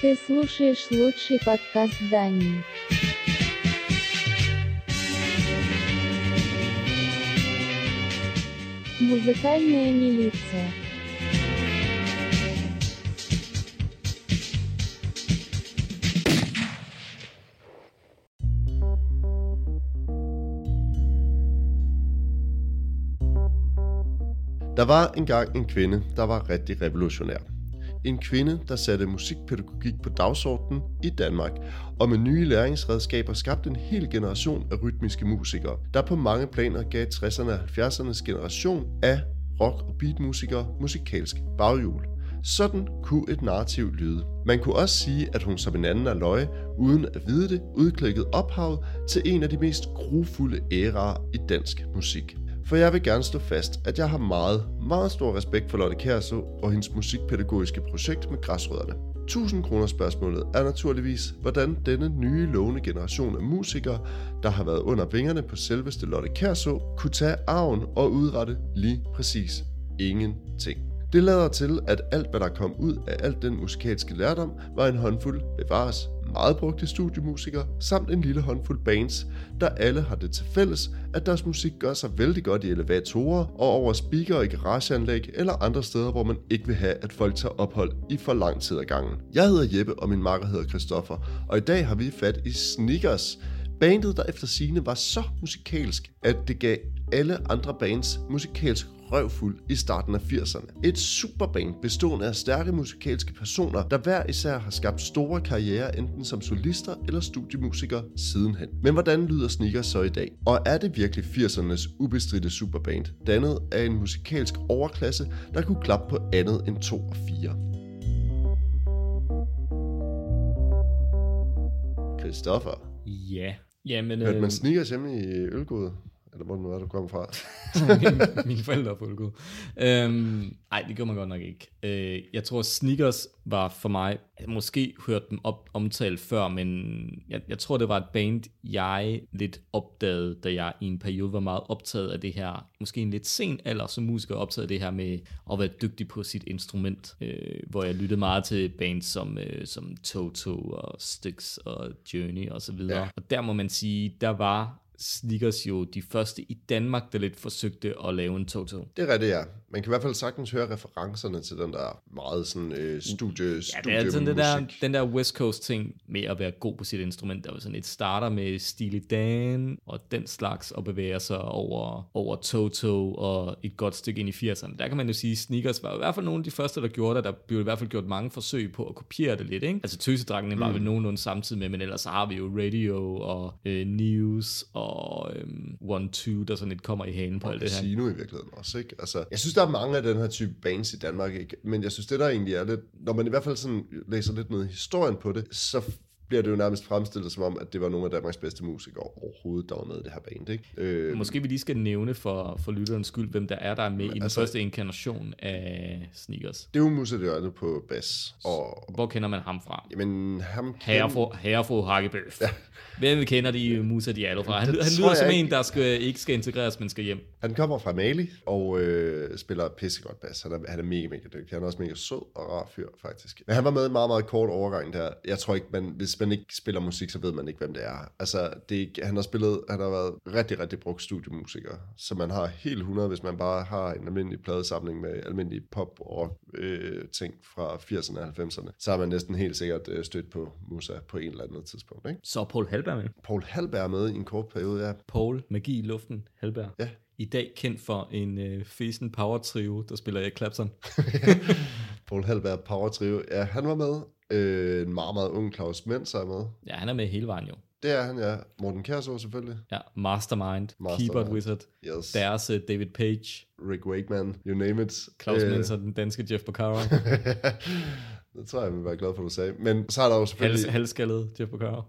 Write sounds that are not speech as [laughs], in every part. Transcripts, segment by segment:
Ты слушаешь лучший подкаст Дании. Музыкальная милиция. Der var engang en kvinde, der var rigtig revolutionær. En kvinde, der satte musikpædagogik på dagsordenen i Danmark, og med nye læringsredskaber skabte en hel generation af rytmiske musikere, der på mange planer gav 60'erne og 70'ernes generation af rock- og beatmusikere musikalsk baghjul. Sådan kunne et narrativ lyde. Man kunne også sige, at hun som en anden af løje, uden at vide det, udklikkede ophavet til en af de mest grufulde æraer i dansk musik. For jeg vil gerne stå fast, at jeg har meget, meget stor respekt for Lotte Kærså og hendes musikpædagogiske projekt med græsrødderne. 1000 kroner spørgsmålet er naturligvis, hvordan denne nye lovende generation af musikere, der har været under vingerne på selveste Lotte Kærså, kunne tage arven og udrette lige præcis ingenting. Det lader til, at alt hvad der kom ud af alt den musikalske lærdom, var en håndfuld bevares meget brugte studiemusikere, samt en lille håndfuld bands, der alle har det til fælles, at deres musik gør sig vældig godt i elevatorer og over speaker i garageanlæg eller andre steder, hvor man ikke vil have, at folk tager ophold i for lang tid ad gangen. Jeg hedder Jeppe, og min makker hedder Christoffer, og i dag har vi fat i Sneakers, Bandet, der efter sine var så musikalsk, at det gav alle andre bands musikalsk røvfuld i starten af 80'erne. Et superband bestående af stærke musikalske personer, der hver især har skabt store karrierer enten som solister eller studiemusikere sidenhen. Men hvordan lyder Sneakers så i dag? Og er det virkelig 80'ernes ubestridte superband, dannet af en musikalsk overklasse, der kunne klappe på andet end 2 og 4? Christoffer, Ja. Jamen, hørte øh, man Sneakers hjemme i Ølgod? Eller hvor nu er du kommet fra? [laughs] mine, mine forældre på Ølgod. Øhm, ej, det gør man godt nok ikke. Øh, jeg tror, Sneakers var for mig, jeg måske hørt dem op, omtalt før, men jeg, jeg tror, det var et band, jeg lidt opdagede, da jeg i en periode var meget optaget af det her, måske en lidt sen alder som musiker, optaget af det her med at være dygtig på sit instrument, øh, hvor jeg lyttede meget til bands som, øh, som Toto og Styx og Journey og så videre. Ja. Og der må man sige, der var Sneakers jo de første i Danmark, der lidt forsøgte at lave en Toto. Det er rigtigt, ja. Man kan i hvert fald sagtens høre referencerne til den der meget sådan øh, studie, Ja, det er sådan den der, den der West Coast ting med at være god på sit instrument. Der var sådan et starter med Steely Dan og den slags, og bevæger sig over, over Toto og et godt stykke ind i 80'erne. Der kan man jo sige, Sneakers var i hvert fald nogle af de første, der gjorde det. Der blev i hvert fald gjort mange forsøg på at kopiere det lidt. Ikke? Altså Tøsedragene mm. var vel nogenlunde samtidig med, men ellers så har vi jo Radio og øh, News og øh, One Two, der sådan lidt kommer i halen på alt det her. Casino i virkeligheden også, ikke? Altså, jeg synes, der er mange af den her type bands i Danmark, ikke? Men jeg synes, det der egentlig er lidt... Når man i hvert fald sådan læser lidt i historien på det, så bliver det jo nærmest fremstillet som om, at det var nogle af Danmarks bedste musikere overhovedet, der var med i det her band, ikke? Øh, Måske vi lige skal nævne for, for lytterens skyld, hvem der er, der er med i den altså- første inkarnation af Sneakers. det er jo Musa på bas, og... Hvor kender man ham fra? Jamen, ham... Herrefru, herrefru Hakkebøf. Ja. Hvem kender de Musa Diallo fra? Han, Det han lyder som ikke. en, der skal, ikke skal integreres, men skal hjem. Han kommer fra Mali og øh, spiller pissegodt bas. Han er, han er mega, mega dygtig. Han er også mega sød og rar fyr, faktisk. Men han var med i en meget, meget kort overgang der. Jeg tror ikke, man, hvis man ikke spiller musik, så ved man ikke, hvem det er. Altså, det han har spillet, han har været rigtig, rigtig brugt studiemusiker. Så man har helt 100, hvis man bare har en almindelig pladesamling med almindelige pop og øh, ting fra 80'erne og 90'erne. Så har man næsten helt sikkert øh, stødt på Musa på en eller anden tidspunkt. Ikke? Så Paul Halberg med. Paul Halberg er med i en kort periode, ja. Paul, magi i luften, Halberg. Ja. I dag kendt for en øh, fesen power trio, der spiller Erik Clapton. [laughs] Paul Halberg Power Trio. Ja, han var med. Øh, en meget, meget ung Claus Mens er med. Ja, han er med hele vejen jo. Det er han, ja. Morten Kærså selvfølgelig. Ja, Mastermind, Mastermind. Keyboard Wizard, Yes. deres øh, David Page, Rick Wakeman, you name it. Claus Øh, Menser, den danske Jeff Porcaro, [laughs] det tror jeg, vi var glad for, du sagde. Men så har der jo Hals, selvfølgelig... halskaldet Jeff Porcaro.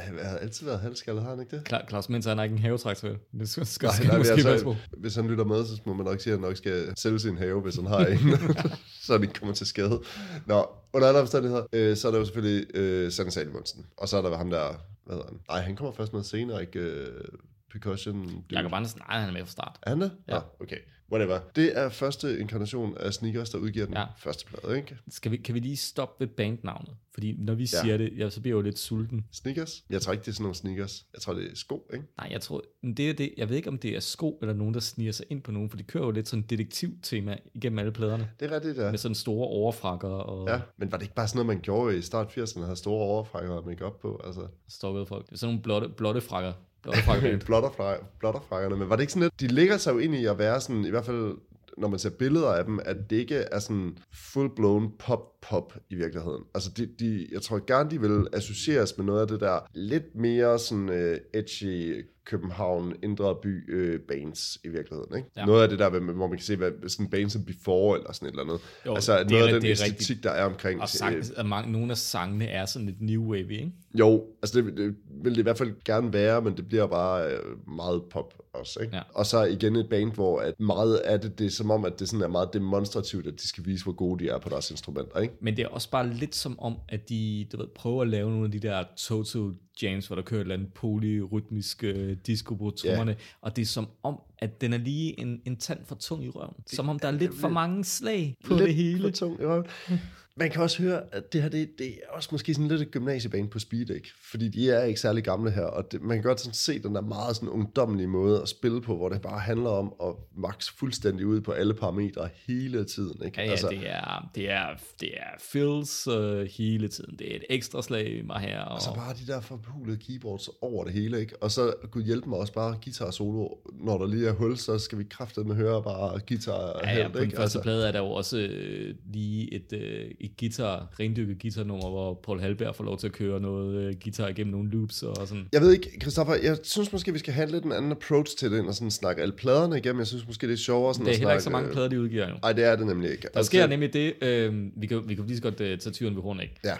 Han har altid været halvskaldet, har han ikke det? Kla- Claus Menser, han er ikke en havetraktor? Det skal, skal, Nej, nej, måske altså, hvis han lytter med, så må man nok sige, at han nok skal sælge sin have, hvis han har en, [laughs] så han ikke kommer til skade. Nå, under alle omstændigheder, øh, så er der jo selvfølgelig øh, Sande Salimonsen. Og så er der ham der, hvad hedder han? Nej, han kommer først med senere, ikke? Øh, percussion. Jakob Andersen, nej, han er med fra start. Er han det? Ja. Ja. okay. Whatever. Det er første inkarnation af Sneakers, der udgiver den Ja. første plade, ikke? Skal vi, kan vi lige stoppe ved bandnavnet? Fordi når vi Ja. siger det, ja, så bliver jeg jo lidt sulten. Sneakers? Jeg tror ikke, det er sådan nogle sneakers. Jeg tror, det er sko, ikke? Nej, jeg tror, det er det. Jeg ved ikke, om det er sko eller nogen, der sniger sig ind på nogen, for de kører jo lidt sådan detektivtema igennem alle pladerne. Det er rigtigt, ja. Med sådan store overfrakker og Ja, men var det ikke bare sådan noget, man gjorde i start 80'erne, havde store overfrakker og make på? Altså, stokkede folk. Det er sådan nogle blotte, blotte frakker. Blotte frakker. blotterfrakkerne. Men var det ikke sådan lidt, de ligger sig jo ind i at være sådan, i hvert fald når man ser billeder af dem, at det ikke er sådan full-blown pop-pop i virkeligheden. Altså, de, de, jeg tror gerne, de vil associeres med noget af det der lidt mere sådan uh, edgy København, Indre By øh, bands i virkeligheden. Ikke? Ja. Noget af det der, hvor man kan se, hvad sådan bands som Before eller sådan et eller andet. Jo, altså det er noget af ri- den er æstetik, rigtigt. der er omkring. Og sang, at mange, nogle af sangene er sådan lidt new wave, ikke? Jo, altså det, det vil det i hvert fald gerne være, men det bliver bare øh, meget pop også. Ikke? Ja. Og så igen et band, hvor at meget af det, det er som om, at det sådan er meget demonstrativt, at de skal vise, hvor gode de er på deres instrumenter. Ikke? Men det er også bare lidt som om, at de du ved, prøver at lave nogle af de der total jams, hvor der kører et eller andet polyrytmisk øh, disco på trommerne, yeah. og det er som om, at den er lige en, en tand for tung i røven. Som om der er lidt for mange slag på Lidt det hele. For tung, i røven. [laughs] Man kan også høre, at det her det, det er også måske sådan lidt et gymnasiebane på speed, ikke? Fordi de er ikke særlig gamle her, og det, man kan godt sådan se den der meget sådan ungdommelige måde at spille på, hvor det bare handler om at max fuldstændig ud på alle parametre hele tiden, ikke? Ja, ja, altså, det er, det er, det er fills øh, hele tiden. Det er et ekstra slag mig her. Og, Og så bare de der forpulede keyboards over det hele, ikke? Og så kunne hjælpe mig også bare guitar solo. Når der lige er hul, så skal vi kraftedeme høre bare guitar ja, ja, på den ikke? første plade er der jo også øh, lige et, øh, et guitar, rendykket guitarnummer, hvor Paul Halberg får lov til at køre noget øh, guitar igennem nogle loops og sådan. Jeg ved ikke, Christoffer, jeg synes måske, vi skal have lidt en anden approach til det, end at sådan snakke alle pladerne igennem. Jeg synes måske, det er sjovere sådan Det er at snakke... ikke så mange plader, de udgiver jo. Nej, det er det nemlig ikke. Der sker nemlig det, øh, vi, kan, vi kan lige så godt øh, tage tyren ved horn, ikke? Ja,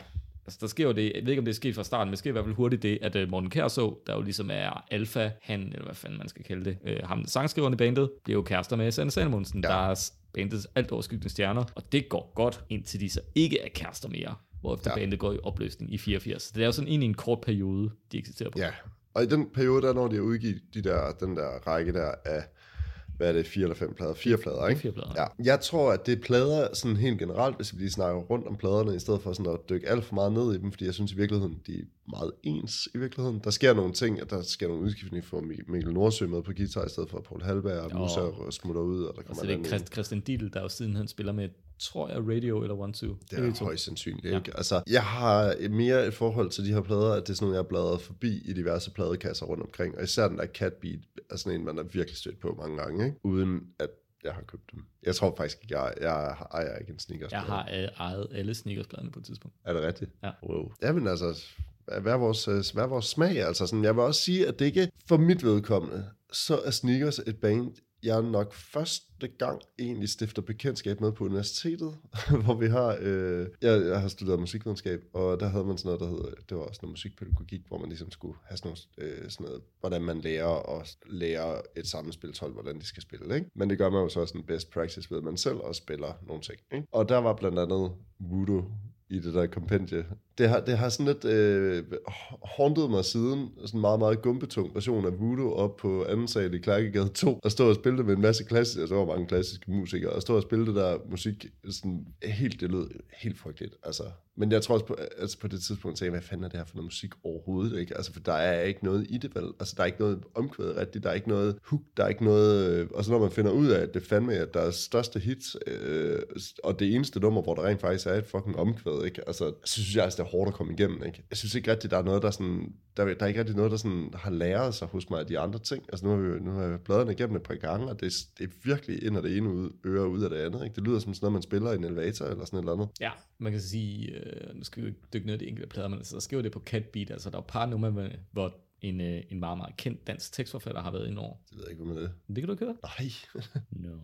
Altså, der sker jo det, jeg ved ikke, om det er sket fra starten, men det sker i hvert fald hurtigt det, at uh, Morten Kærså, der jo ligesom er alfa, han, eller hvad fanden man skal kalde det, uh, ham sangskriveren i bandet, bliver jo kærester med Sanne Salmonsen, ja. Der er bandets alt overskyggende stjerner, og det går godt, indtil de så ikke er kærester mere, hvorefter. Ja. bandet går i opløsning i 84. Så det er jo sådan egentlig en kort periode, de eksisterer på. ja. Og i den periode, der når de har udgivet de der, den der række der af, hvad er det, fire eller fem plader? Fire plader, ikke? Fire plader. Ja. Jeg tror, at det er plader sådan helt generelt, hvis vi lige snakker rundt om pladerne, i stedet for sådan at dykke alt for meget ned i dem, fordi jeg synes i virkeligheden, de meget ens i virkeligheden. Der sker nogle ting, at der sker nogle udskiftninger for Mik- Mikkel Nordsø med på guitar, i stedet for Paul Halberg, og. Musa smutter ud, og der Og kommer så det er Christ, Christian Dietl, der jo siden han spiller med, tror jeg, Radio eller One Two. Det er højst sandsynligt, Ja. ikke? Altså, jeg har mere et forhold til de her plader, at det er sådan noget, jeg har bladret forbi i diverse pladekasser rundt omkring. Og især den der Cat Beat er sådan en, man har virkelig stødt på mange gange, ikke? Uden at jeg har købt dem. Jeg tror faktisk ikke, jeg, jeg ejer ikke en sneakers. Jeg har øh, ejet alle sneakerspladerne på et tidspunkt. Er det rigtigt? Ja. Wow. Jamen altså, hvad er vores, øh, hvad er vores smag? Altså, sådan, jeg vil også sige, at det ikke for mit vedkommende, så er sneakers et band, jeg nok første gang egentlig stifter bekendtskab med på universitetet, [laughs] hvor vi har, øh, jeg, jeg har studeret musikvidenskab, og der havde man sådan noget, der hed, det var også noget musikpædagogik, hvor man ligesom skulle have sådan noget, øh, sådan noget hvordan man lærer og lærer et sammenspilshold, hvordan de skal spille, ikke? Men det gør man jo så også en best practice ved, at man selv også spiller nogle ting, ikke? Og der var blandt andet Voodoo i det der kompendie. Det har, det har sådan lidt øh, haunted mig siden, sådan en meget, meget gumpetung version af Voodoo op på anden sal i Klærkegade 2, og stå og spille det med en masse klassiske, altså der var mange klassiske musikere, og stå og spille det der musik sådan helt, det lød helt frygteligt, altså. Men jeg tror også på, altså på det tidspunkt sagde jeg, hvad fanden er det her for noget musik overhovedet, ikke? Altså, for der er ikke noget i det, vel? Altså, der er ikke noget omkvæd rigtigt, der er ikke noget hook, der er ikke noget... Øh, og så når man finder ud af, at det fandme er deres største hits, øh, og det eneste nummer, hvor der rent faktisk er et fucking omkvæd, ikke? Altså, så synes jeg altså, det er hårdt at komme igennem, ikke? Jeg synes ikke rigtigt, der er noget, der sådan... Der, der er ikke rigtig noget, der sådan har læret sig hos mig af de andre ting. Altså, nu har vi nu har vi bladret igennem et par gange, og det, det er virkelig ind af det ene ud, øre ud af det andet, ikke? Det lyder som sådan noget, man spiller i en elevator eller sådan et eller andet. Ja, man kan sige, øh, øh, nu skal vi dykke ned i de enkelte plader, men altså, der sker jo det på Cat Beat, altså der er et par numre, hvor en, øh, en meget, meget kendt dansk tekstforfatter har været inde over. Det ved jeg ikke, hvad med det. Det kan du ikke høre? Nej. [laughs] No,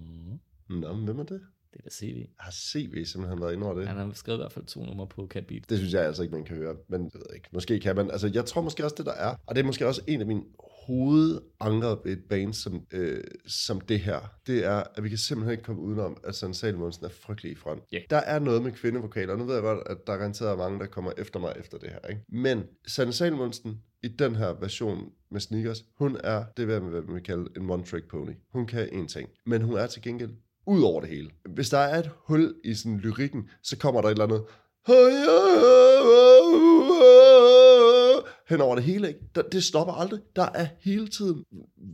Nå, men hvem er det? det er da CV. Har CV simpelthen været inde over det? Han har skrevet i hvert fald to numre på Cat Beat. Det synes jeg altså ikke, man kan høre, men det ved jeg ikke. Måske kan man. Altså, jeg tror måske også, det der er, og det er måske også en af mine hovedankeret ved et band som, øh, som det her, det er, at vi kan simpelthen ikke komme udenom, at Sanne Salomonsen er frygtelig i front. Ja. Der er noget med kvindevokaler, og nu ved jeg godt, at der er garanteret mange, der kommer efter mig efter det her. Ikke? Men Sanne Salomonsen i den her version med sneakers, hun er det, hvad man vil kalde en one-trick pony. Hun kan en ting, men hun er til gengæld ud over det hele. Hvis der er et hul i sådan lyrikken, så kommer der et eller andet hen over det hele, ikke? Der, det stopper aldrig. Der er hele tiden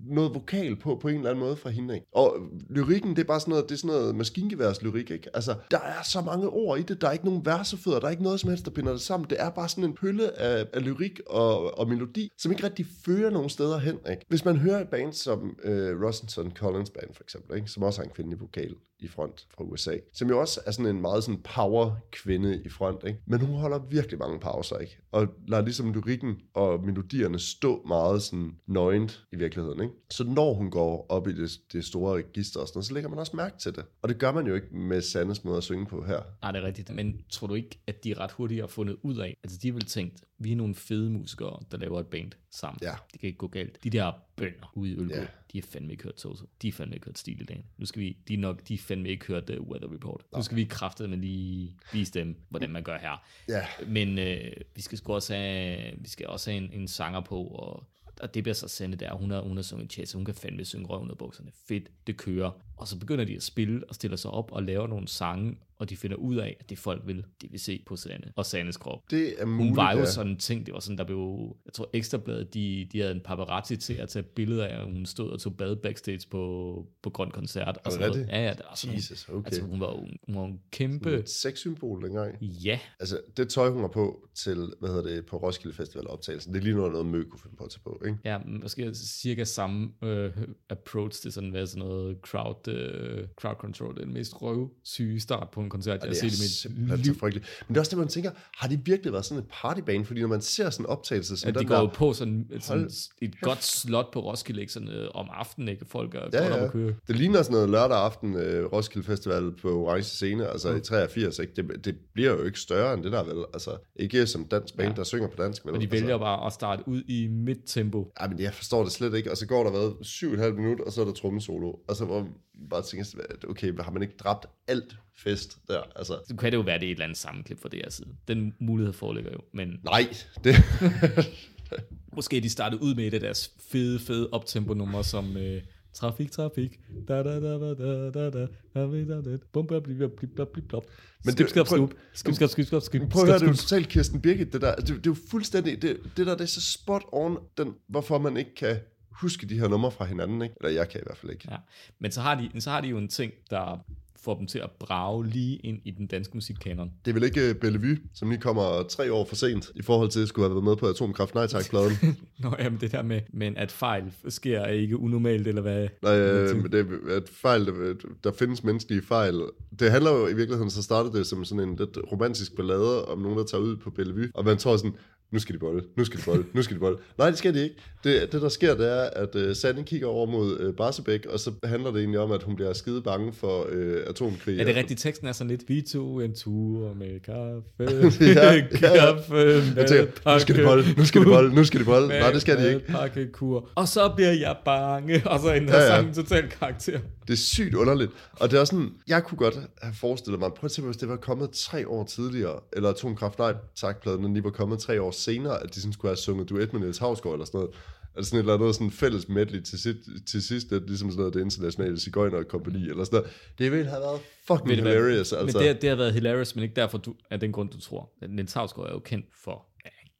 noget vokal på, på en eller anden måde fra hende, ikke? Og lyrikken, det er bare sådan noget, det er sådan noget maskingeværs lyrik, ikke? Altså, der er så mange ord i det, der er ikke nogen versefødder, der er ikke noget som helst, der binder det sammen. Det er bare sådan en pølle af, af lyrik og, og melodi, som ikke rigtig fører nogen steder hen, ikke? Hvis man hører et band som øh, Rosenson Collins Band, for eksempel, ikke? Som også har en kvindelig vokal i front fra USA, som jo også er sådan en meget sådan power kvinde i front, ikke? Men hun holder virkelig mange pauser, ikke? Og lader ligesom lyrikken og melodierne stå meget sådan nøgent i virkeligheden, ikke? Så når hun går op i det, det store register og sådan noget, så lægger man også mærke til det. Og det gør man jo ikke med Sandes måde at synge på her. Nej, det er rigtigt. Men tror du ikke, at de ret hurtigt har fundet ud af, altså de vil tænkt, vi er nogle fede musikere, der laver et band sammen. Ja. Det kan ikke gå galt. De der bønder ude i Ølgod, Ja. de har fandme ikke hørt Toto. De har fandme ikke hørt Stil i dagen. Nu skal vi, de er nok, de har fandme ikke hørt uh, Weather Report. Nu skal vi kræftet med lige vise dem, hvordan man gør her. Ja. Men øh, vi skal sgu også have, vi skal også have en, en sanger på, og, og det bliver så sendt der. Hun har, hun har sunget jazz, hun kan fandme synge røven ud af bukserne. Fedt, det kører. Og så begynder de at spille og stiller sig op og laver nogle sange, og de finder ud af, at det folk vil, det vil se på Sanne og Sannes krop. Det er Hun muligt, var jo ja. sådan en ting, det var sådan, der blev, jeg tror Ekstrabladet, de, de havde en paparazzi til at tage billeder af, hun stod og tog bad backstage på, på Grøn Koncert. Og sådan noget. Ja, ja, det var sådan, Jesus, okay. Altså, hun var jo hun var en kæmpe, Et sexsymbol dengang. ja, Altså, det tøj, hun har på til, hvad hedder det, på Roskilde Festival optagelsen, det er lige noget, noget Mø kunne finde på at tage på, ikke? Ja, måske cirka samme øh, approach til sådan, hvad sådan noget crowd, øh, crowd control, det er den mest røvsyge start på en koncert, jeg har det set i mit liv. så frygteligt. Men det er også det, man tænker, har de virkelig været sådan et partybane? Fordi når man ser sådan en optagelse som Ja, de den går der, på sådan, et, sådan et godt slot på Roskilde, ikke? Sådan, øh, om aftenen, ikke? Folk er Ja, godt op ja. at køre. det ligner sådan noget lørdag aften øh, Roskilde Festival på Orange Scene, altså Mm. i 83, ikke? Det, det bliver jo ikke større end det der, vel? Altså, ikke som dansk band, Ja. der synger på dansk, vel? Og de altså, vælger bare at starte ud i midt-tempo. Ej, men jeg forstår det slet ikke. Og så går der hvad, syv og et halvt minut, og så er der trommesolo. Altså, hvor bare tænker, okay, har man ikke dræbt alt fest der? Altså, Så kan det jo være, det er et eller andet sammenklip fra det her side. Den mulighed foreligger jo. Men nej, det, [laughs] måske de startede ud med et af deres fede, fede optempo-numre, som øh, Trafik, trafik, da da da da da da da da da da da bum bum blip blip blip blip blip. Men det- prøv- skub, skub, skub, skub, skub, skub, Prøv at høre, det er jo totalt Kirsten Birgit, det der. Det, det er jo fuldstændig, det, det der, det er så spot on, den, hvorfor man ikke kan huske de her numre fra hinanden, ikke? Eller jeg kan i hvert fald ikke. Ja. Men så har, de, så har de jo en ting, der får dem til at brage lige ind i den danske musikkanon. Det er vel ikke øh, Bellevue, som lige kommer tre år for sent, i forhold til at skulle have været med på Atomkraft Nej Tak-pladen. [laughs] Nå, jamen det der med, men at fejl sker er ikke unormalt, eller hvad? Nej, øh, men det er et fejl, der, der findes menneskelige fejl. Det handler jo i virkeligheden, så startede det som sådan en lidt romantisk ballade om nogen, der tager ud på Bellevue, og man tror sådan, nu skal de bolle, nu skal de bolle, nu skal de bolle. Nej, det skal de ikke. Det, det der sker, det er, at uh, Sanne kigger over mod uh, Barsebæk, og så handler det egentlig om, at hun bliver skide bange for uh, atomkrig. Er det rigtigt? Teksten er sådan lidt, vi tog en tur med kaffe, [laughs] Ja, ja. kaffe med Jeg tænker, nu skal de bolle, nu skal de bolle, nu skal de bolle. Nej, det skal de ikke. Pakkekur. Og så bliver jeg bange, [laughs] og så ændrer Ja, ja, ja. ja. sangen total karakter. Det er sygt underligt. Og det er sådan, jeg kunne godt have forestillet mig, prøv at tænke, hvis det var kommet tre år tidligere, eller Atomkraft Nej Tak-pladen, når de var kommet tre år senere, at de sådan skulle have sunget duet med Niels Havsgaard eller sådan noget. Altså sådan et eller andet sådan fælles medley til, sit, til sidst, det er ligesom sådan noget, det internationale cigøjner kompani eller sådan noget. Det ville have været fucking hvad? hilarious, altså. Men det, det har været hilarious, men ikke derfor, du, af den grund, du tror. Niels Havsgaard er jo kendt for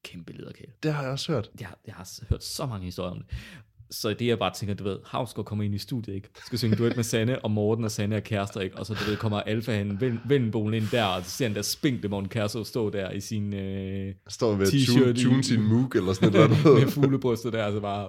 kæmpe lederkæde. det har jeg også hørt. Jeg, har- jeg har hørt så mange historier om det. Så det jeg bare tænker, du ved, Havsgaard kommer ind i studiet, ikke? Skal synge duet med Sanne, og Morten og Sanne er kærester, ikke? Og så du ved, kommer Alfa hen, Vendenbolen ind der, og så ser han der spinkle Morten Kærså stå der i sin øh, Står ved at T-shirt tune, tune sin moog eller sådan et eller [laughs] med fuglebrystet der, altså bare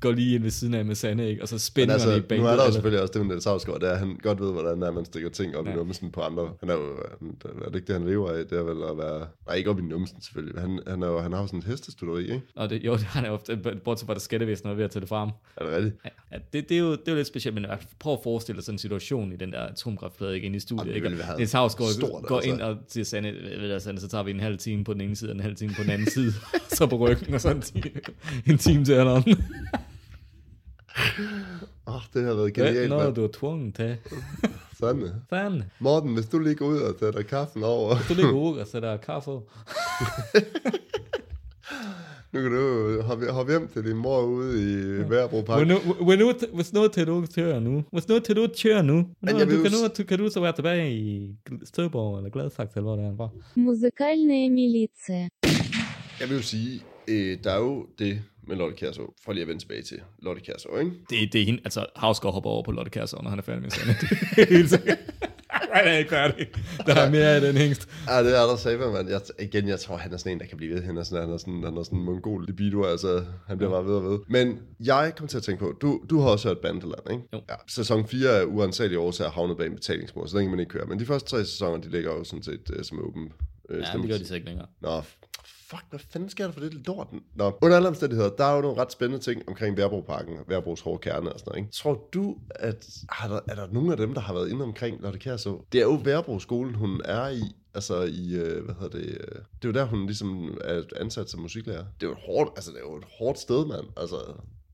går lige ind ved siden af med Sanne, ikke? Og så spænder altså, han i nu bandet. er der jo selvfølgelig også det med Niels Havsgaard, det er, at han godt ved, hvordan det er, man stikker ting op ja. i numsen på andre. Han er jo, han- er det ikke det, han lever af? Det er vel at være, nej, ikke op i numsen selvfølgelig. Han, han, er jo, han har jo sådan et hestestuderi, ikke? Og det, jo, det han er jo ofte, bortset fra, at skattevæsenet er ved at tage det frem. Er det rigtigt? Ja, ja, det, det, er jo, det er jo lidt specielt, men prøv at forestille dig sådan en situation i den der atomkraftplade, ikke inde i studiet, Jamen, det ikke? Niels Havsgaard stort, går altså. ind og siger, Sanne, ved du, Sanne, så tager vi en halv time på den ene side, og en halv time på den anden side, [laughs] så på ryggen, og så en time, en time til alderen. [laughs] Åh, det har været genialt. Det er noget, du er tvungen til. [laughs] Sande. Sande. Morten, hvis du ligger ud og sætter kaffen over. Hvis du ligger [laughs] ud og sætter kaffe Nu kan du hoppe, hjem til din mor ude i ja. Værbro Park. Hvis nu til du kører nu. Hvis nu til du kører nu. du, kan, nu kan du så være tilbage i Støborg eller Gladsaxe, eller hvor det er. Musikalne militia. Jeg vil jo sige, øh, der er jo det med Lotte Kjærså, for lige at vende tilbage til Lotte Kjærså, ikke? Det, det er hende, altså Havsgaard hopper over på Lotte Kjærsgaard, når han er færdig med sagen. [laughs] Det er helt sikkert. Han er ikke. Der er mere af den hængst. Ja, det er der saber, mand. Jeg, igen, jeg tror, han er sådan en, der kan blive ved. Han er sådan, han er sådan, han er sådan en mongol libido, altså han bliver bare ved og ved. Men jeg kom til at tænke på, du, du har også hørt Bandeland, ikke? Jo. Ja, sæson 4 er uansagelige årsager havnet bag en betalingsmur, så den kan man ikke køre. Men de første tre sæsoner, de ligger jo sådan set uh, som åben uh, Ja, det gør de så ikke længere. Nå, fuck, hvad fanden sker der for det lort? Nå, under alle omstændigheder, der er jo nogle ret spændende ting omkring Værbroparken, Værbros hårde kerne og sådan noget, ikke? Tror du, at har der, er der nogen af dem, der har været inde omkring Lotte Kjærså? Det er jo Værbroskolen, hun er i, altså i, øh, hvad hedder det, øh, det er jo der, hun ligesom er ansat som musiklærer. Det er jo et hårdt, altså det er jo et hårdt sted, mand. Altså,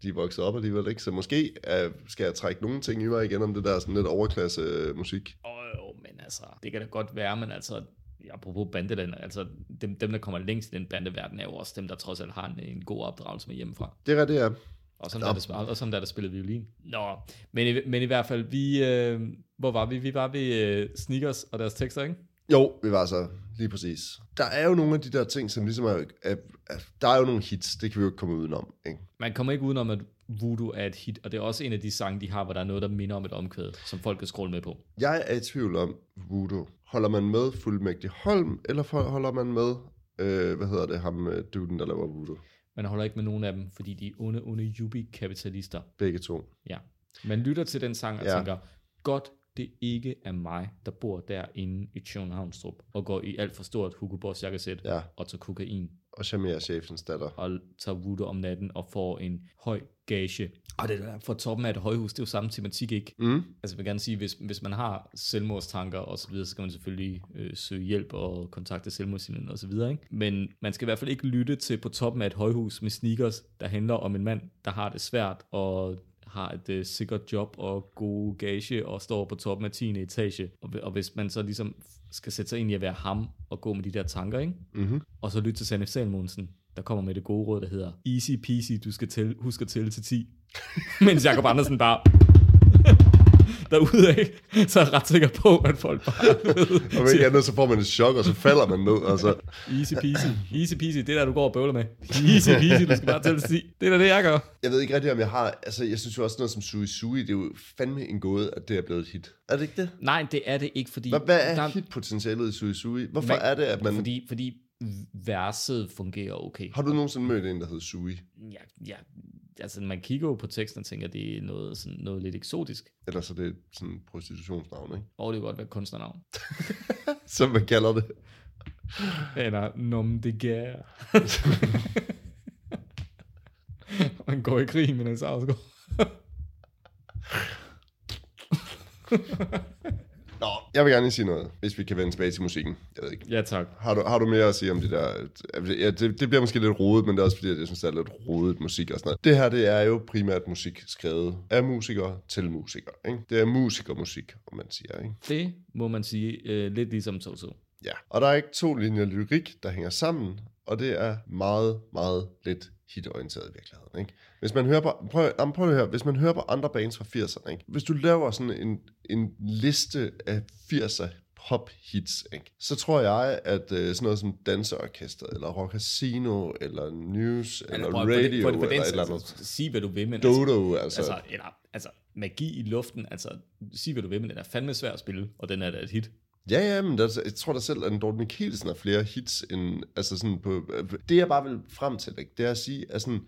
de er vokset op alligevel, ikke? Så måske øh, skal jeg trække nogle ting i mig igen om det der sådan lidt overklasse øh, musik. Åh, jo, men altså, det kan da godt være, men altså, apropos bandeland, altså, dem, dem, der kommer længst i den bandeverden, er jo også dem, der trods alt har en, en god opdragelse med hjemmefra. Det er det, er. Og sådan, der, der, og sådan der, der spillede violin. Nå, men i, men i hvert fald, vi, øh, hvor var vi? Vi var ved øh, Sneakers og deres tekster, ikke? Jo, vi var så lige præcis. Der er jo nogle af de der ting, som ligesom er, er, er der er jo nogle hits, det kan vi jo ikke komme udenom, ikke? Man kommer ikke udenom, at Voodoo er et hit, og det er også en af de sange, de har, hvor der er noget, der minder om et omkvæd, som folk kan scrolle med på. Jeg er i tvivl om Voodoo. Holder man med fuldmægtig Holm, eller holder man med, øh, hvad hedder det, ham øh, duden, der laver Voodoo? Man holder ikke med nogen af dem, fordi de er onde, onde yubi-kapitalister. Begge to. Ja. Man lytter til den sang og ja. tænker, godt det ikke er mig, der bor derinde i Københavnstrup, og går i alt for stort Hugo Boss jakkesæt, Ja, og tager kokain, og Shamia chefens datter. og tager voodoo om natten, og får en høj gage. Og det der for toppen af et højhus, det er jo samme tematik, ikke? Mm. Altså jeg vil gerne sige, hvis, hvis man har selvmordstanker og så videre, så skal man selvfølgelig øh, søge hjælp og kontakte selvmordshjælpen og så videre, ikke? Men man skal i hvert fald ikke lytte til på toppen af et højhus med sneakers, der handler om en mand, der har det svært og har et øh, sikkert job og god gage og står på toppen af 10. etage. Og, og hvis man så ligesom skal sætte sig ind i at være ham og gå med de der tanker, ikke? Mm-hmm. Og så lytte til Sanne Salmonsen, der kommer med det gode råd, der hedder Easy peasy, du skal tælle, husk at tælle til 10. [laughs] Mens Jacob Andersen bare derudaf, så er jeg ret sikker på, at folk bare Og ikke andet, så får man et chok, og så falder man ned. Altså, easy peasy, easy peasy, det er der, du går og bøvler med. Easy peasy, du skal bare tælle til 10. Det er da det, jeg gør. jeg ved ikke rigtig, om jeg har... Altså, jeg synes jo også noget som Sui Sui, det er jo fandme en gåde, at det er blevet et hit. Er det ikke det? Nej, det er det ikke, fordi... Hvad, hvad er der- hitpotentialet i Sui Sui? Hvorfor Hvad- er det, at man... Fordi, fordi verset fungerer okay. Har du nogensinde mødt en, der hedder Sui? Ja, ja, altså man kigger jo på teksten og tænker, det er noget, sådan, noget lidt eksotisk. Eller så er det sådan et prostitutionsnavn, ikke? Og det kan godt være kunstnernavn. [laughs] Som man kalder det. Eller nom de guerre. [laughs] Man går i krig med Niels Hausgaard. [laughs] Jeg vil gerne lige sige noget, hvis vi kan vende tilbage til musikken. Jeg ved ikke. Ja, tak. Har du, har du mere at sige om det der? Ja, det, det bliver måske lidt rodet, men det er også fordi, jeg synes, det er lidt rodet musik og sådan noget. Det her, det er jo primært musik skrevet af musikere til musikere. Ikke? Det er musikermusik, om man siger. Ikke? Det må man sige øh, lidt ligesom Toto. Ja. Og der er ikke to linjer lyrik, der hænger sammen, og det er meget, meget lidt hitorienteret i virkeligheden. Ikke? Hvis man hører på, prøv, jamen, prøv at høre, hvis man hører på andre bands fra 80'erne, ikke? hvis du laver sådan en, en liste af 80'er pop hits, ikke? så tror jeg, at øh, sådan noget som Danseorkestret, eller Rock Casino, eller News, eller, prøv- Radio, for det- for eller den et eller andet. Sig, hvad du vil, men altså, Dodo, altså. altså, eller, altså, magi i luften, altså, sig, hvad du vil, men den er fandme svær at spille, og den er da et hit. Ja, ja, men der, jeg tror da selv, at Dorte Mikkelsen har flere hits end, altså sådan på, det jeg bare vil frem til, ikke, det er at sige, at sådan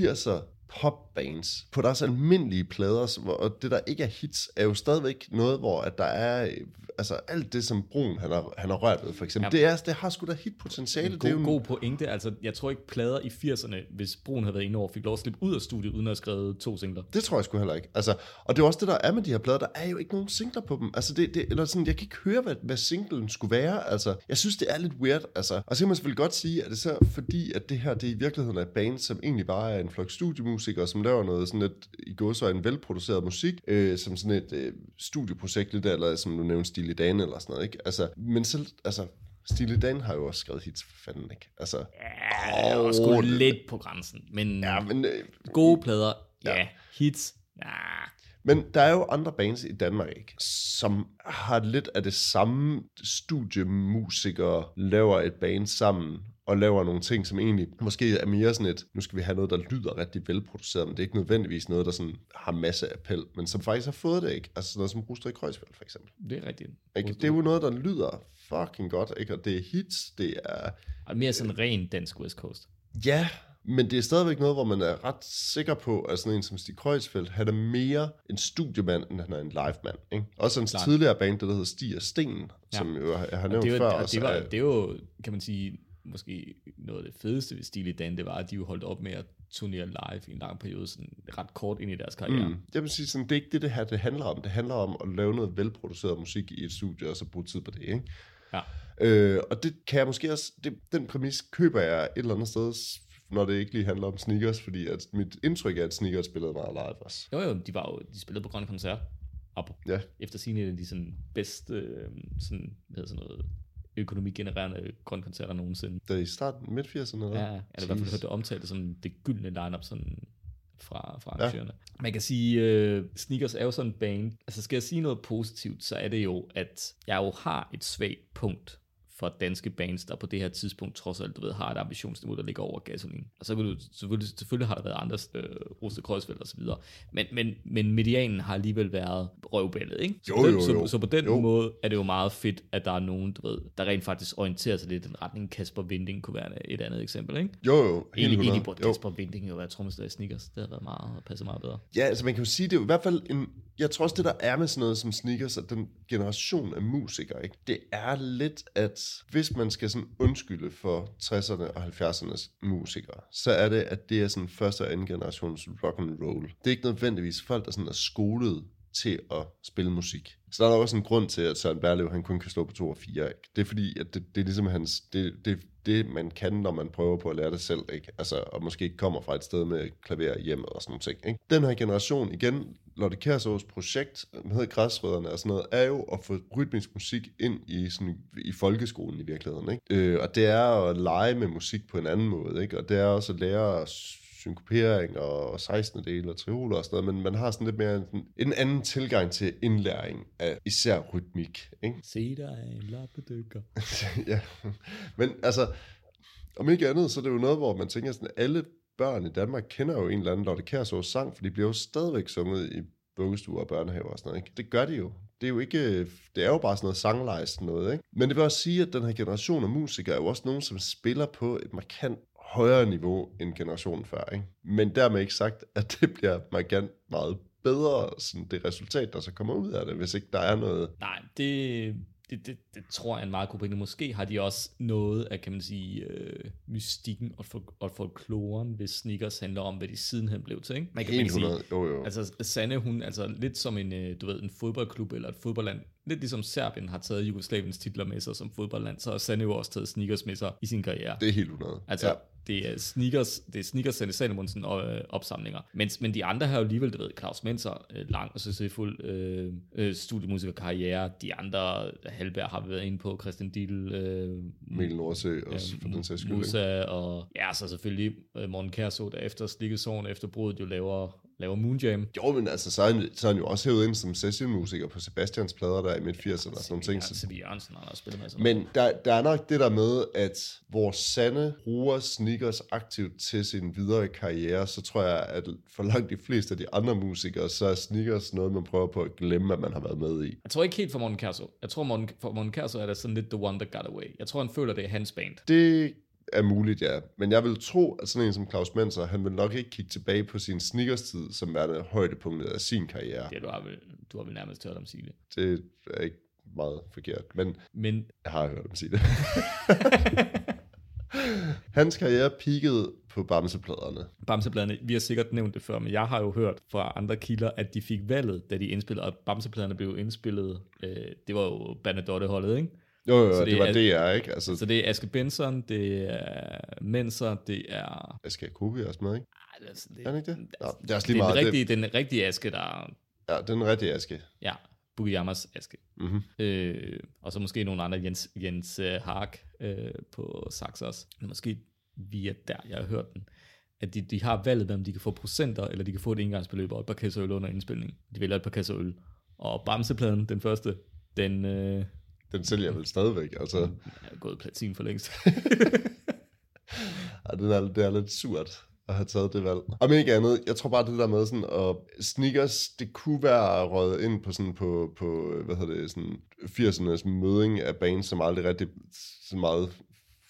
80'er popbands på deres almindelige plader, og det der ikke er hits, er jo stadigvæk noget, hvor at der er, altså alt det, som Brun han har, han har rørt ved, for eksempel, Ja. det, er, det har sgu da hitpotentiale. En Det er jo god, god pointe. Altså, jeg tror ikke plader i 80'erne, hvis Brun havde været inde over, fik lov at slippe ud af studiet, uden at have skrevet to singler. Det tror jeg sgu heller ikke. Altså, og det er også det, der er med de her plader. Der er jo ikke nogen singler på dem. Altså, det, det, eller sådan, jeg kan ikke høre, hvad, hvad singlen skulle være. Altså, jeg synes, det er lidt weird. Altså, og så kan man selvfølgelig godt sige, at det er så fordi, at det her, det i virkeligheden er et band, som egentlig bare er en flok studiemusikere, som laver noget sådan lidt, i går så en velproduceret musik, øh, som sådan et øh, studieprojekt lidt, eller som du nævnte, Stille Dan eller sådan noget, ikke? Altså, men selv, altså, Stille Dan har jo også skrevet hits for fanden, ikke? Altså, Ja, det er Åh, sgu lidt på grænsen. Men ja, men øh, gode plader, ja. Ja. Hits, ja. Men der er jo andre bands i Danmark, ikke? Som har lidt af det samme studiemusikere laver et band sammen og laver nogle ting, som egentlig måske er mere sådan et, nu skal vi have noget, der lyder rigtig velproduceret, men det er ikke nødvendigvis noget, der sådan har masse appel, men som faktisk har fået det, ikke? Altså sådan noget som Rustrik Kreuzfeldt, for eksempel. Det er rigtigt. Ikke? Det er jo noget, der lyder fucking godt, ikke? Og det er hits, det er... Og mere sådan ren dansk West Coast. Ja, men det er stadigvæk noget, hvor man er ret sikker på, at sådan en som Stig Kreuzfeldt, han er mere en studiemand, end han er en livemand. Ikke? Også hans Klart. tidligere band, det der hedder Stig og Sten, Ja. som jo, jeg har Og nævnt det, før. var, og også det, var, er- det er jo, kan man sige, måske noget af det fedeste ved Steely Dan, det var, at de jo holdt op med at turnere live i en lang periode, sådan ret kort ind i deres karriere. Mm. Jeg vil sige, sådan, det er ikke det, det her det handler om. Det handler om at lave noget velproduceret musik i et studie, og så bruge tid på det. Ikke? Ja. Øh, og det kan jeg måske også, det, den præmis køber jeg et eller andet sted, når det ikke lige handler om sneakers, fordi at mit indtryk er, at sneakers spillede meget live også. Jo jo, de var jo, de spillede på Grøn Koncert, og Ja. efter sine af de sådan bedste, øh, sådan, hvad hedder sådan noget, økonomigenererende grøn koncerter nogensinde. Det er i starten, midt 80'erne, eller? Ja, jeg har i hvert fald hørt det omtalt som det gyldne lineup sådan fra, fra Ja. arrangørerne. Ja. Man kan sige, uh, Sneakers er jo sådan en band. Altså skal jeg sige noget positivt, så er det jo, at jeg jo har et svagt punkt for danske bands, der på det her tidspunkt trods alt, du ved, har et ambitionsniveau, der ligger over gasolin. Og så kan du, selvfølgelig, selvfølgelig har der været andre, øh, Rose Kreuzfeldt og så videre, men, men, men medianen har alligevel været røvbællet, ikke? Så, Jo, på den, jo, Så, jo. så på den Jo. måde er det jo meget fedt, at der er nogen, du ved, der rent faktisk orienterer sig lidt i den retning. Kasper Vinding kunne være et andet eksempel, ikke? Jo, jo, Egentlig, 100. egentlig burde Jo. Kasper Vinding jo være trommeslager i sneakers. Det havde været meget, passet meget bedre. Ja, altså man kan jo sige, det er jo i hvert fald en... Jeg tror også, det der er med sådan noget som sneakers, at den generation af musikere, ikke? det er lidt, at hvis man skal sådan undskylde for 60'erne og 70'ernes musikere, så er det, at det er sådan første og anden generations rock and roll. Det er ikke nødvendigvis folk, der sådan er skolet til at spille musik. Så der er der også en grund til, at Søren Berlev, han kun kan stå på 2 og 4. Ikke? Det er fordi, at det, det er ligesom hans, det, det, det, man kan, når man prøver på at lære det selv. Ikke? Altså, og måske ikke kommer fra et sted med klaver hjemme og sådan noget ting. Ikke? Den her generation, igen, Lotte Kærsås projekt med Græsrødderne og sådan noget, er jo at få rytmisk musik ind i, sådan, i folkeskolen i virkeligheden. Ikke? Øh, og det er at lege med musik på en anden måde. Ikke? Og det er også at lære synkopering og 16. del og trioler og sådan noget, men man har sådan lidt mere en, en anden tilgang til indlæring af især rytmik. Ikke? Se dig en lappedykker. [laughs] ja, men altså, om ikke andet, så er det jo noget, hvor man tænker sådan, alle børn i Danmark kender jo en eller anden Lotte Kærsås sang, for de bliver jo stadigvæk sunget i vuggestuer og børnehaver og sådan noget, ikke? Det gør de jo. Det er jo ikke, det er jo bare sådan noget sanglejst noget, ikke? Men det vil også sige, at den her generation af musikere er jo også nogen, som spiller på et markant højere niveau end generationen før, ikke? Men dermed ikke sagt, at [laughs] det bliver markant meget bedre, sådan det resultat, der så kommer ud af det, hvis ikke der er noget Nej, det, det, det, det tror jeg er en meget god pointe. Måske har de også noget af, kan man sige, øh, mystikken og, for, og folkloren, hvis sneakers handler om, hvad de sidenhen blev til. Ikke? Man kan, man kan sige, 100, jo jo. Altså Sanne, hun altså lidt som en, øh, du ved, en fodboldklub eller et fodboldland. Lidt ligesom Serbien har taget Jugoslaviens titler med sig som fodboldland, så har Sanne jo også taget sneakers med sig i sin karriere. Det er helt 100. Altså, ja. det er sneakers, det er sneakers Sanne Salomonsen og øh, opsamlinger. Men, men de andre har jo alligevel, du ved, Claus Menser, øh, lang og succesfuld øh, øh, studiemusikerkarriere. De andre, Halberg har vi været inde på, Christian Diel, øh, Mikkel Nordsø også, for den sags skyld. ikke? Musa, og ja, så selvfølgelig øh, Morten Kærså, der efter Slikkesåren, efter brudet jo laver, laver Moonjam. Jo, men altså, så er, han, så er han jo også hævet ind som sessionmusiker på Sebastians plader der i midt 80'erne og sådan nogle ting. Ja, Så, Sebi Jørgensen har også spillet med sig. men der, der er nok det der med, at hvor Sanne bruger sneakers aktivt til sin videre karriere, så tror jeg, at for langt de fleste af de andre musikere, så er sneakers noget, man prøver på at glemme, at man har været med i. Jeg tror ikke helt for Morten Kærså. Jeg tror, Morten, for Morten Kærså er der sådan lidt the one that got away. Jeg tror, han føler, det er hans band. Det er muligt, ja. Men jeg vil tro, at sådan en som Claus Menser, han vil nok ikke kigge tilbage på sin sneakers-tid, som det højdepunktet af sin karriere. Det du har vel, du har vel nærmest hørt om sige det. Det er ikke meget forkert, men Men jeg har hørt dem sige det. [laughs] Hans karriere peakede på Bamsepladerne. Bamsepladerne, vi har sikkert nævnt det før, men jeg har jo hørt fra andre kilder, at de fik valget, da de indspillede, og Bamsepladerne blev indspillet, øh, det var jo Bernadotte-holdet, ikke? Jo, jo, Så det, det det var er- DR, ikke? Altså, Så det er Aske Benson, det er Menser, det er... skal Kobe også med, ikke? Ej, altså, det, Er det ikke det? Nå, det er også det lige er meget. den Det, rigtige, den rigtige Aske, der... ja, den rigtige Aske. Ja, Bugiyamas Aske. Mm-hmm. Øh, og så måske nogle andre, Jens, Jens uh, Hark øh, på Sax også. Måske via der, jeg har hørt den, at de, de har valget mellem, de kan få procenter, eller de kan få et engangsbeløb og et par kasser øl under indspilning. De vælger et par kasser øl. Og Bamsepladen, den første, den øh, Den sælger jeg vel stadigvæk, altså. er gået platin for længst. [laughs] Ja, den er, det er lidt surt at have taget det valg. Om ikke andet, jeg tror bare det der med sådan, at sneakers, det kunne være røget ind på sådan på, på hvad hedder det, sådan 80'ernes møding af bands, som aldrig rigtig så meget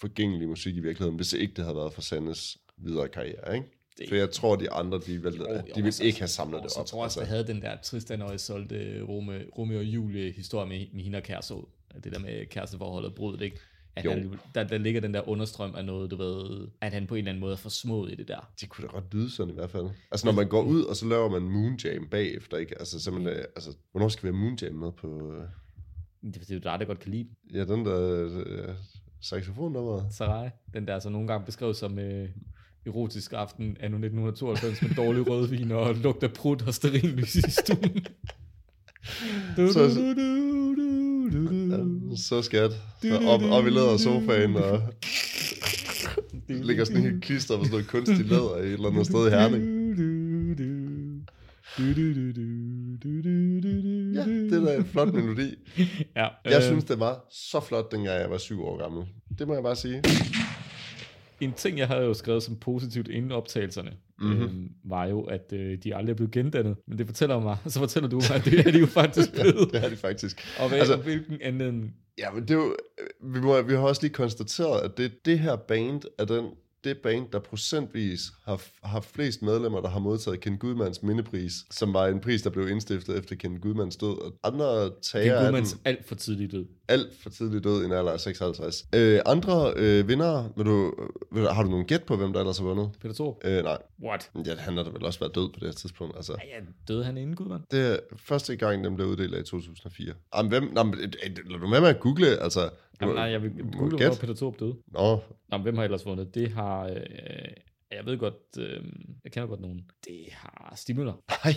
forgængelig musik i virkeligheden, hvis ikke det havde været for Sandes videre karriere, ikke? Det- For jeg tror, de andre, de ville, Jo, jo, de ville så- ikke have samlet det Så op. tror jeg også, altså. havde den der Tristan og Isolde Rome, Romeo og Julie historie med, med hende og Kærså. Det der med kæresteforholdet og brudet, ikke? At Jo. han, der, der ligger den der understrøm af noget, du ved, at han på en eller anden måde er forsmået i det der. Det kunne da godt lyde sådan i hvert fald. Altså når man går ud, og så laver man Moonjam bagefter, ikke? Altså simpelthen, øh, altså, hvornår skal vi have Moonjam med på... øh, Det, det er jo dig, der godt kan lide den. Ja, den der øh, saxofonnummer. Sarai, den der så nogle gange beskrevet som øh, erotisk aften anno 1992 med dårlig rødvin og lugt af prut og stearinlys i stuen. Du, [laughs] Så- du, du, du, du. Ja, så skat. Så op, op i læder sofaen, og ligger sådan helt klistret på sådan noget kunstig læder i et eller andet sted i Herning. Ja, det er da en flot melodi. Ja, Jeg øh, synes, det var så flot, dengang jeg var syv år gammel. Det må jeg bare sige. En ting, jeg havde jo skrevet som positivt inden optagelserne, Mhm. mm-hmm. øhm, var jo, at øh, de aldrig er blevet gendannet. Men det fortæller mig, [laughs] så fortæller du mig, at det er de jo faktisk [laughs] blevet. Det er det faktisk. Og hvad, Altså- altså, hvilken anden... Ja, men det er jo, vi, må, vi har også lige konstateret, at det, det her band er den, det band, der procentvis har har flest medlemmer, der har modtaget Ken Gudmans mindepris, som var en pris, der blev indstiftet efter Ken Gudmans død. Og andre tager er af Gudmans den alt for tidligt død. alt for tidligt død i en alder af 56. Øh, andre øh, vinder, vil du, vil, har du nogen gæt på, hvem der ellers har vundet? Peter Thor? Øh, nej, What? ja, han har da vel også været død på det her tidspunkt. Altså, Ja, ja, døde han inden Gudmand? det er første gang, den blev uddelt i 2004. Jamen, hvem? Nå, men, øh, øh, lad du med med at google, altså. Jamen, nej, jeg vil google, hvor Peter Thor døde. Nå, Nå, hvem har ellers vundet? Det har... Øh, jeg ved godt... Øh, jeg kender godt nogen. Det har Stimler. nej.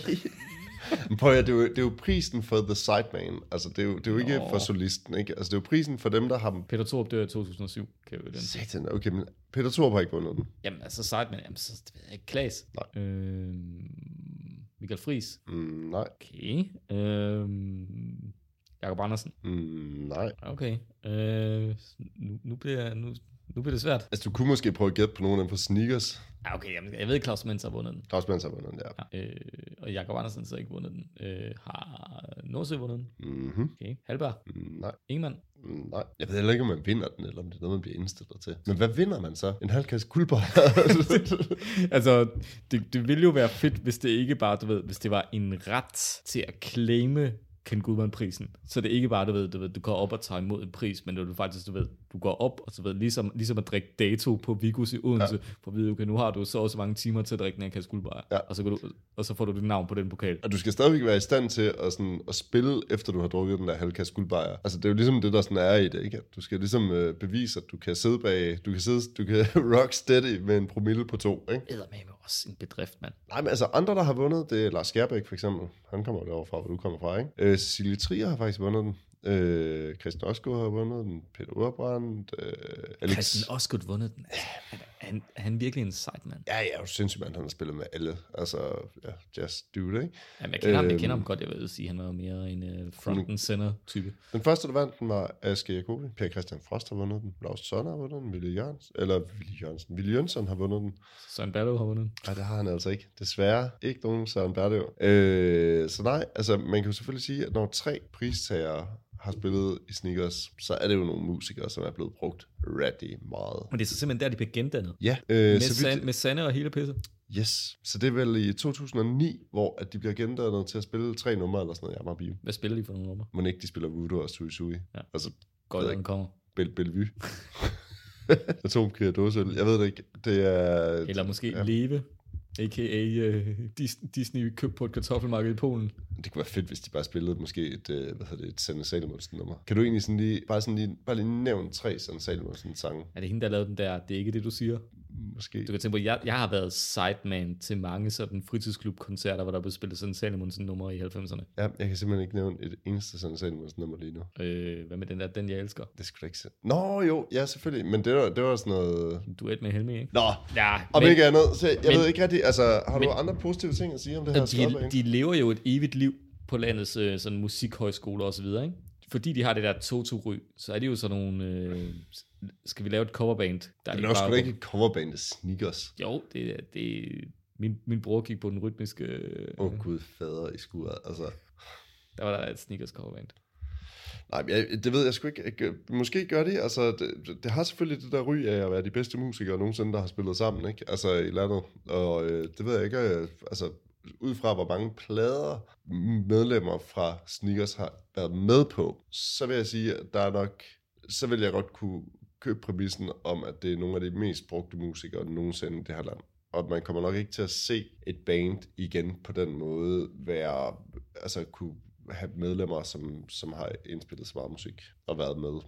Men Prøv at, det, er jo, det er jo prisen for The Sideman. Altså, det er jo, det er jo ikke Nå. for solisten, ikke? Altså, det er jo prisen for dem, der har... Peter Thor dør i 2007, kan jeg jo den. Satan, okay, men Peter Thor har ikke vundet den. Jamen, altså Sideman, jamen, så det ved jeg ikke. Klaas. Nej. Øh, Michael Friis. Mm, nej. Okay. Øh, Jakob Andersen. Mm, nej. Okay. Øh, nu, nu, bliver, nu, nu bliver det svært. Altså, du kunne måske prøve at gætte på nogen af dem fra Sneakers. Ja, okay, jamen, jeg ved, at Claus Menz har vundet den. Claus Benz har vundet den, ja. Ja, øh, og Jakob Andersen så ikke vundet den. Øh, har Nordsø vundet den? Mm-hmm. Okay. Halberg? Mm, nej. Ingemann? Mm, nej. Jeg ved heller ikke, om man vinder den, eller om det er noget, man bliver indstillet til. Men hvad vinder man så? En halv kasse guldbar? [laughs] altså, det, det ville jo være fedt, hvis det ikke bare, du ved, hvis det var en ret til at claime Ken Gudman-prisen. Så det er ikke bare, du ved, du ved, du går op og tager imod en pris, men du faktisk, du ved, du går op, og så ved, ligesom, ligesom at drikke dato på Vigus i Odense, ja. for at vide, okay, nu har du så også mange timer til at drikke den her kasse guldbar, Ja. og, så du, og så får du dit navn på den pokal. Og du skal stadigvæk være i stand til at, sådan, at spille, efter du har drukket den der halv kasse guldbajer. Altså, det er jo ligesom det, der sådan er i det, ikke? Du skal ligesom øh, bevise, at du kan sidde bag, du kan, sidde, du kan [laughs] rock steady med en promille på to, ikke? Det med også en bedrift, mand. Nej, men altså andre, der har vundet, det er Lars Skærbæk for eksempel. Han kommer derovre fra, hvor du kommer fra, ikke? Øh, Cecilie Trier har faktisk vundet den. Øh, Christian Osko har vundet den. Peter Urbrandt. Øh, Alex... Christian Osgood vundet den. Altså, han, han, er han virkelig en sejt mand? Ja, ja, du sindssygt, mand. Han har spillet med alle. Altså, ja, just do it, ikke? Jamen, jeg kender, ham, jeg Øhm. kender ham godt, jeg vil sige, han var mere en uh, front and center type. Den første, der vandt den, var Aske Jacobi. Per Christian Frost har vundet den. Lars Sønner har vundet den. Ville Jørgensen. Eller Ville Jørgensen. Ville Jørgensen har vundet den. Søren Berlev har vundet den. Nej, det har han altså ikke. Desværre ikke nogen Søren Berlev. Øh, så nej, altså man kan jo selvfølgelig sige, at når tre pristagere har spillet i sneakers, så er det jo nogle musikere, som er blevet brugt rigtig meget. Men det er så simpelthen der, de bliver gendannet. Ja, øh, Med, så San, vidt, med Sande og hele pisse. Yes. Så det er vel i 2009, hvor at de bliver gendannet til at spille tre numre eller sådan noget i Amager Bio. Hvad spiller de for nogle numre? Må ikke de spiller Voodoo og Sui Sui. Ja. Altså, Godt, den kommer. Bel Bellevue. [laughs] Atomkrig og dåseøl. Jeg ved det ikke. Det er... Eller måske ja. Leve, a.k.a. Uh, Disney købt på et kartoffelmarked i Polen. Det kunne være fedt, hvis de bare spillede måske et, øh, hvad hedder det, et Sanne Salomonsen nummer. Kan du egentlig sådan lige, bare sådan lige, bare lige nævne tre Sanne Salomonsen sange? Er det hende, der lavede den der, det er ikke det, du siger? Måske. Du kan tænke på, jeg, jeg har været sideman til mange sådan fritidsklubkoncerter, hvor der blev spillet sådan Salomonsen nummer i 90'erne. Ja, jeg kan simpelthen ikke nævne et eneste Sanne Salomonsen nummer lige nu. Øh, hvad med den der, den jeg elsker? Det skulle ikke se. Nå jo, ja selvfølgelig, men det var, det var sådan noget... Duet med Helmi, ikke? Nå, Ja, om men ikke andet, så jeg men- ved ikke rigtig, altså har du men- andre positive ting at sige om det her de, skotband? de lever jo et evigt liv på landets øh, sådan musikhøjskoler og så videre, ikke? Fordi de har det der toto så er de jo sådan nogle, øh, skal vi lave et coverband? Der Det ikke er da ikke et coverband af Sneakers. Jo, det, det min, min bror gik på den rytmiske, øh, Åh oh, gud, fader i skuret. Altså, der var der et sneakers coverband. nej, men jeg, det ved jeg sgu ikke. Jeg- Måske gør det. Altså, det, det, har selvfølgelig det der ry af at være de bedste musikere nogensinde, der har spillet sammen, ikke? Altså i landet. Og øh, det ved jeg ikke. øh, Altså, ud fra hvor mange plader medlemmer fra Sneakers har været med på, så vil jeg sige, at der er nok, så vil jeg godt kunne købe præmissen om, at det er nogle af de mest brugte musikere nogensinde i det her land. Og man kommer nok ikke til at se et band igen på den måde være, altså kunne have medlemmer, som, som har indspillet så meget musik og været med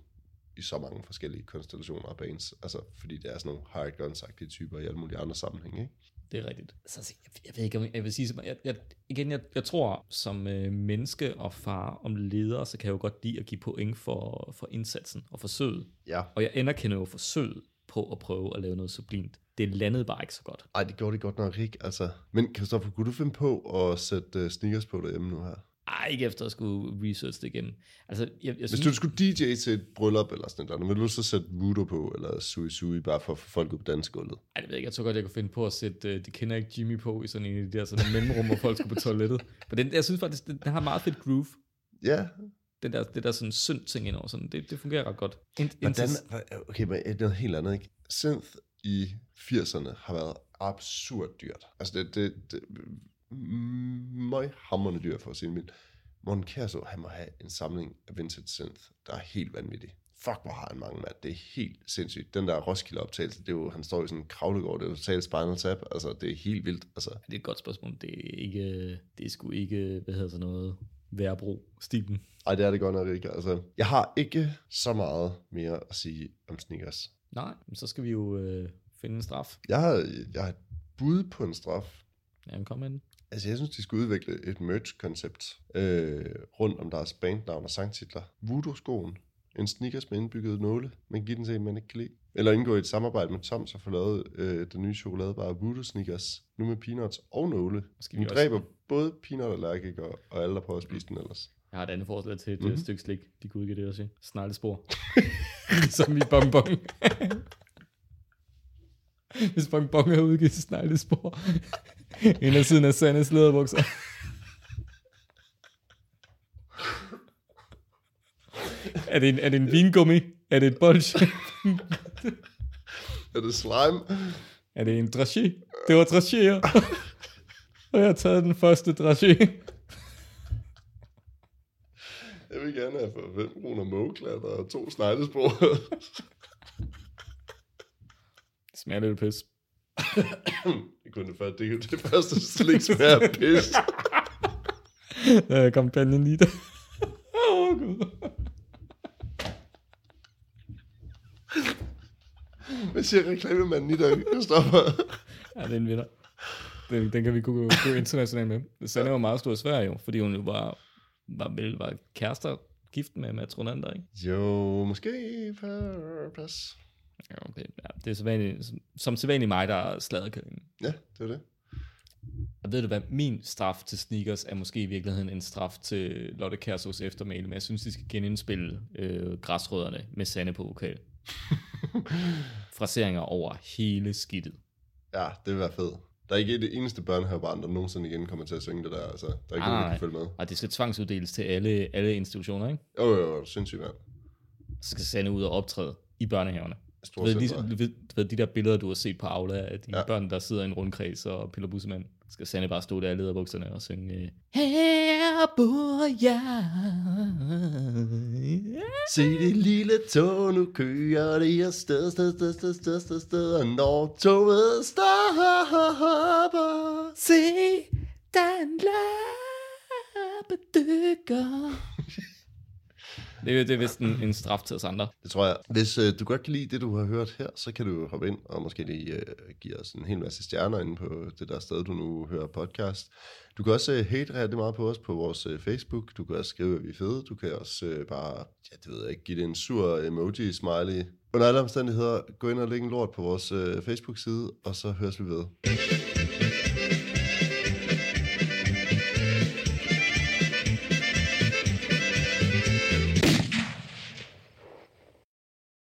i så mange forskellige konstellationer af bands. Altså, fordi det er sådan nogle hard guns typer i alle mulige andre sammenhænge, ikke? Det er rigtigt. Så altså, jeg, jeg ved ikke, om jeg vil sige, jeg, jeg, igen, jeg, jeg tror, som øh, menneske og far om leder, så kan jeg jo godt lide at give point for, for indsatsen og forsøget. Ja. Og jeg anerkender jo forsøget på at prøve at lave noget sublimt. Det landede bare ikke så godt. Ej, det gjorde det godt nok ikke. Altså, men Kristoffer, kunne du finde på at sætte uh, sneakers på derhjemme nu her? Ej, ikke efter at skulle research det igennem. Altså, jeg, jeg Hvis synes, du skulle DJ til et bryllup eller sådan noget, vil du så sætte Voodoo på, eller Sui Sui, bare for at få folk ud på dansegulvet? Ej, det ved jeg ikke. Jeg tror godt, jeg kunne finde på at sætte, uh, de kender ikke Jimmy på i sådan en af de der sådan mellemrum, hvor folk skulle på toilettet. [laughs] Men den, jeg synes faktisk, den, den har meget fedt groove. Ja. Den der, det der sådan synd ting indover, sådan, det, det fungerer ret godt. Ind, Hvordan, okay, men det er noget helt andet, ikke? Synth i 80'erne har været absurd dyrt. Altså, det, det, det møg hammerne dyr, for at sige det. Morten Kjærså, han må have en samling af vintage synth, der er helt vanvittig. Fuck, hvor har han mange, mand. Det er helt sindssygt. Den der Roskilde-optagelse, det er jo, han står i sådan en kravlegård, det er jo totalt Spinal Tap. Altså, det er helt vildt. Altså, Det er et godt spørgsmål. Det er ikke, det er sgu ikke, hvad hedder sådan noget, værbro-stilen. ej, det er det godt nok ikke. Altså, jeg har ikke så meget mere at sige om sneakers. Nej, men så skal vi jo øh, finde en straf. Jeg har, jeg har et bud på en straf. Ja, kom den. Altså, jeg synes, de skal udvikle et merch-koncept øh, rundt om deres bandnavn og sangtitler. Voodoo-skoen. En sneakers med indbygget nåle. Man giver den til en, man ikke kan lide. Eller indgå i et samarbejde med Toms og få lavet øh, den nye chokoladebar Voodoo Sneakers. Nu med peanuts og nåle. Skal Den vi også- dræber både peanut og allergikere og alle, der prøver at spise den ellers. Jeg har et andet forslag til et Mhm. mm-hmm. stykke slik. De kunne udgive det også, ikke? Sneglespor. [laughs] Som i bonbon. [laughs] Hvis bonbon har udgivet sneglespor. En af siden af Sandes læderbukser. er, det en, er det en vingummi? Er det et bolsje? Er det slime? Er det en dragé? Det var dragéer. Og jeg har taget den første dragé. Jeg vil gerne have for 5 kroner mågeklatter og to. Det smager lidt pis. [clears throat] det kunne det det, er det første slik smager pis. [laughs] Er kampagnen lige der. Åh, oh, Gud. Hvad siger reklamemanden i dag, Christoffer? Ja, det er en vinder. Den, den kan vi gå, gå internationalt med. Sanne var meget stor i Sverige jo, fordi hun jo var, var, vel, var kærester gift med Ronander, ikke? Jo, måske for pas. Ja, okay. ja det er så vanligt, som, som sædvanligt mig, der er sladderkællingen. Ja, det er det. Og ved du hvad, min straf til sneakers er måske i virkeligheden en straf til Lotte Kærsos eftermæle, men jeg synes, de skal genindspille øh, græsrødderne med Sanne på vokal. [laughs] Fraseringer over hele skidtet. Ja, det vil være fedt. Der er ikke det eneste børnehavebarn, der nogensinde igen kommer til at synge det der. Altså, der er ikke Nej, nogen, der kan følge med. Og det skal tvangsuddeles til alle, alle institutioner, ikke? Jo, jo, jo, sindssygt, mand. Så skal Sanne ud og optræde i børnehaverne. Du ved, de, du ved, ved, de der billeder, du har set på Aula, af de Ja. børn, der sidder i en rundkreds og piller bussemand. Skal Sanne bare stå der i lederbukserne og synge, øh, Her bor jeg. Se det lille tog, nu kører det afsted, sted, sted, sted, sted, sted, sted, og når toget stopper. Se, der er en lappedykker det, er, det er vist en, en straf til os andre. Det tror jeg. Hvis øh, du godt kan lide det, du har hørt her, så kan du hoppe ind og måske lige øh, give os en hel masse stjerner inde på det der sted, du nu hører podcast. Du kan også øh, hate rigtig meget på os på vores øh, Facebook. Du kan også skrive, at vi er fede. Du kan også øh, bare, ja, det ved jeg ikke, give det en sur emoji-smiley. Under alle omstændigheder, gå ind og læg en lort på vores øh, Facebook-side, og så høres vi ved.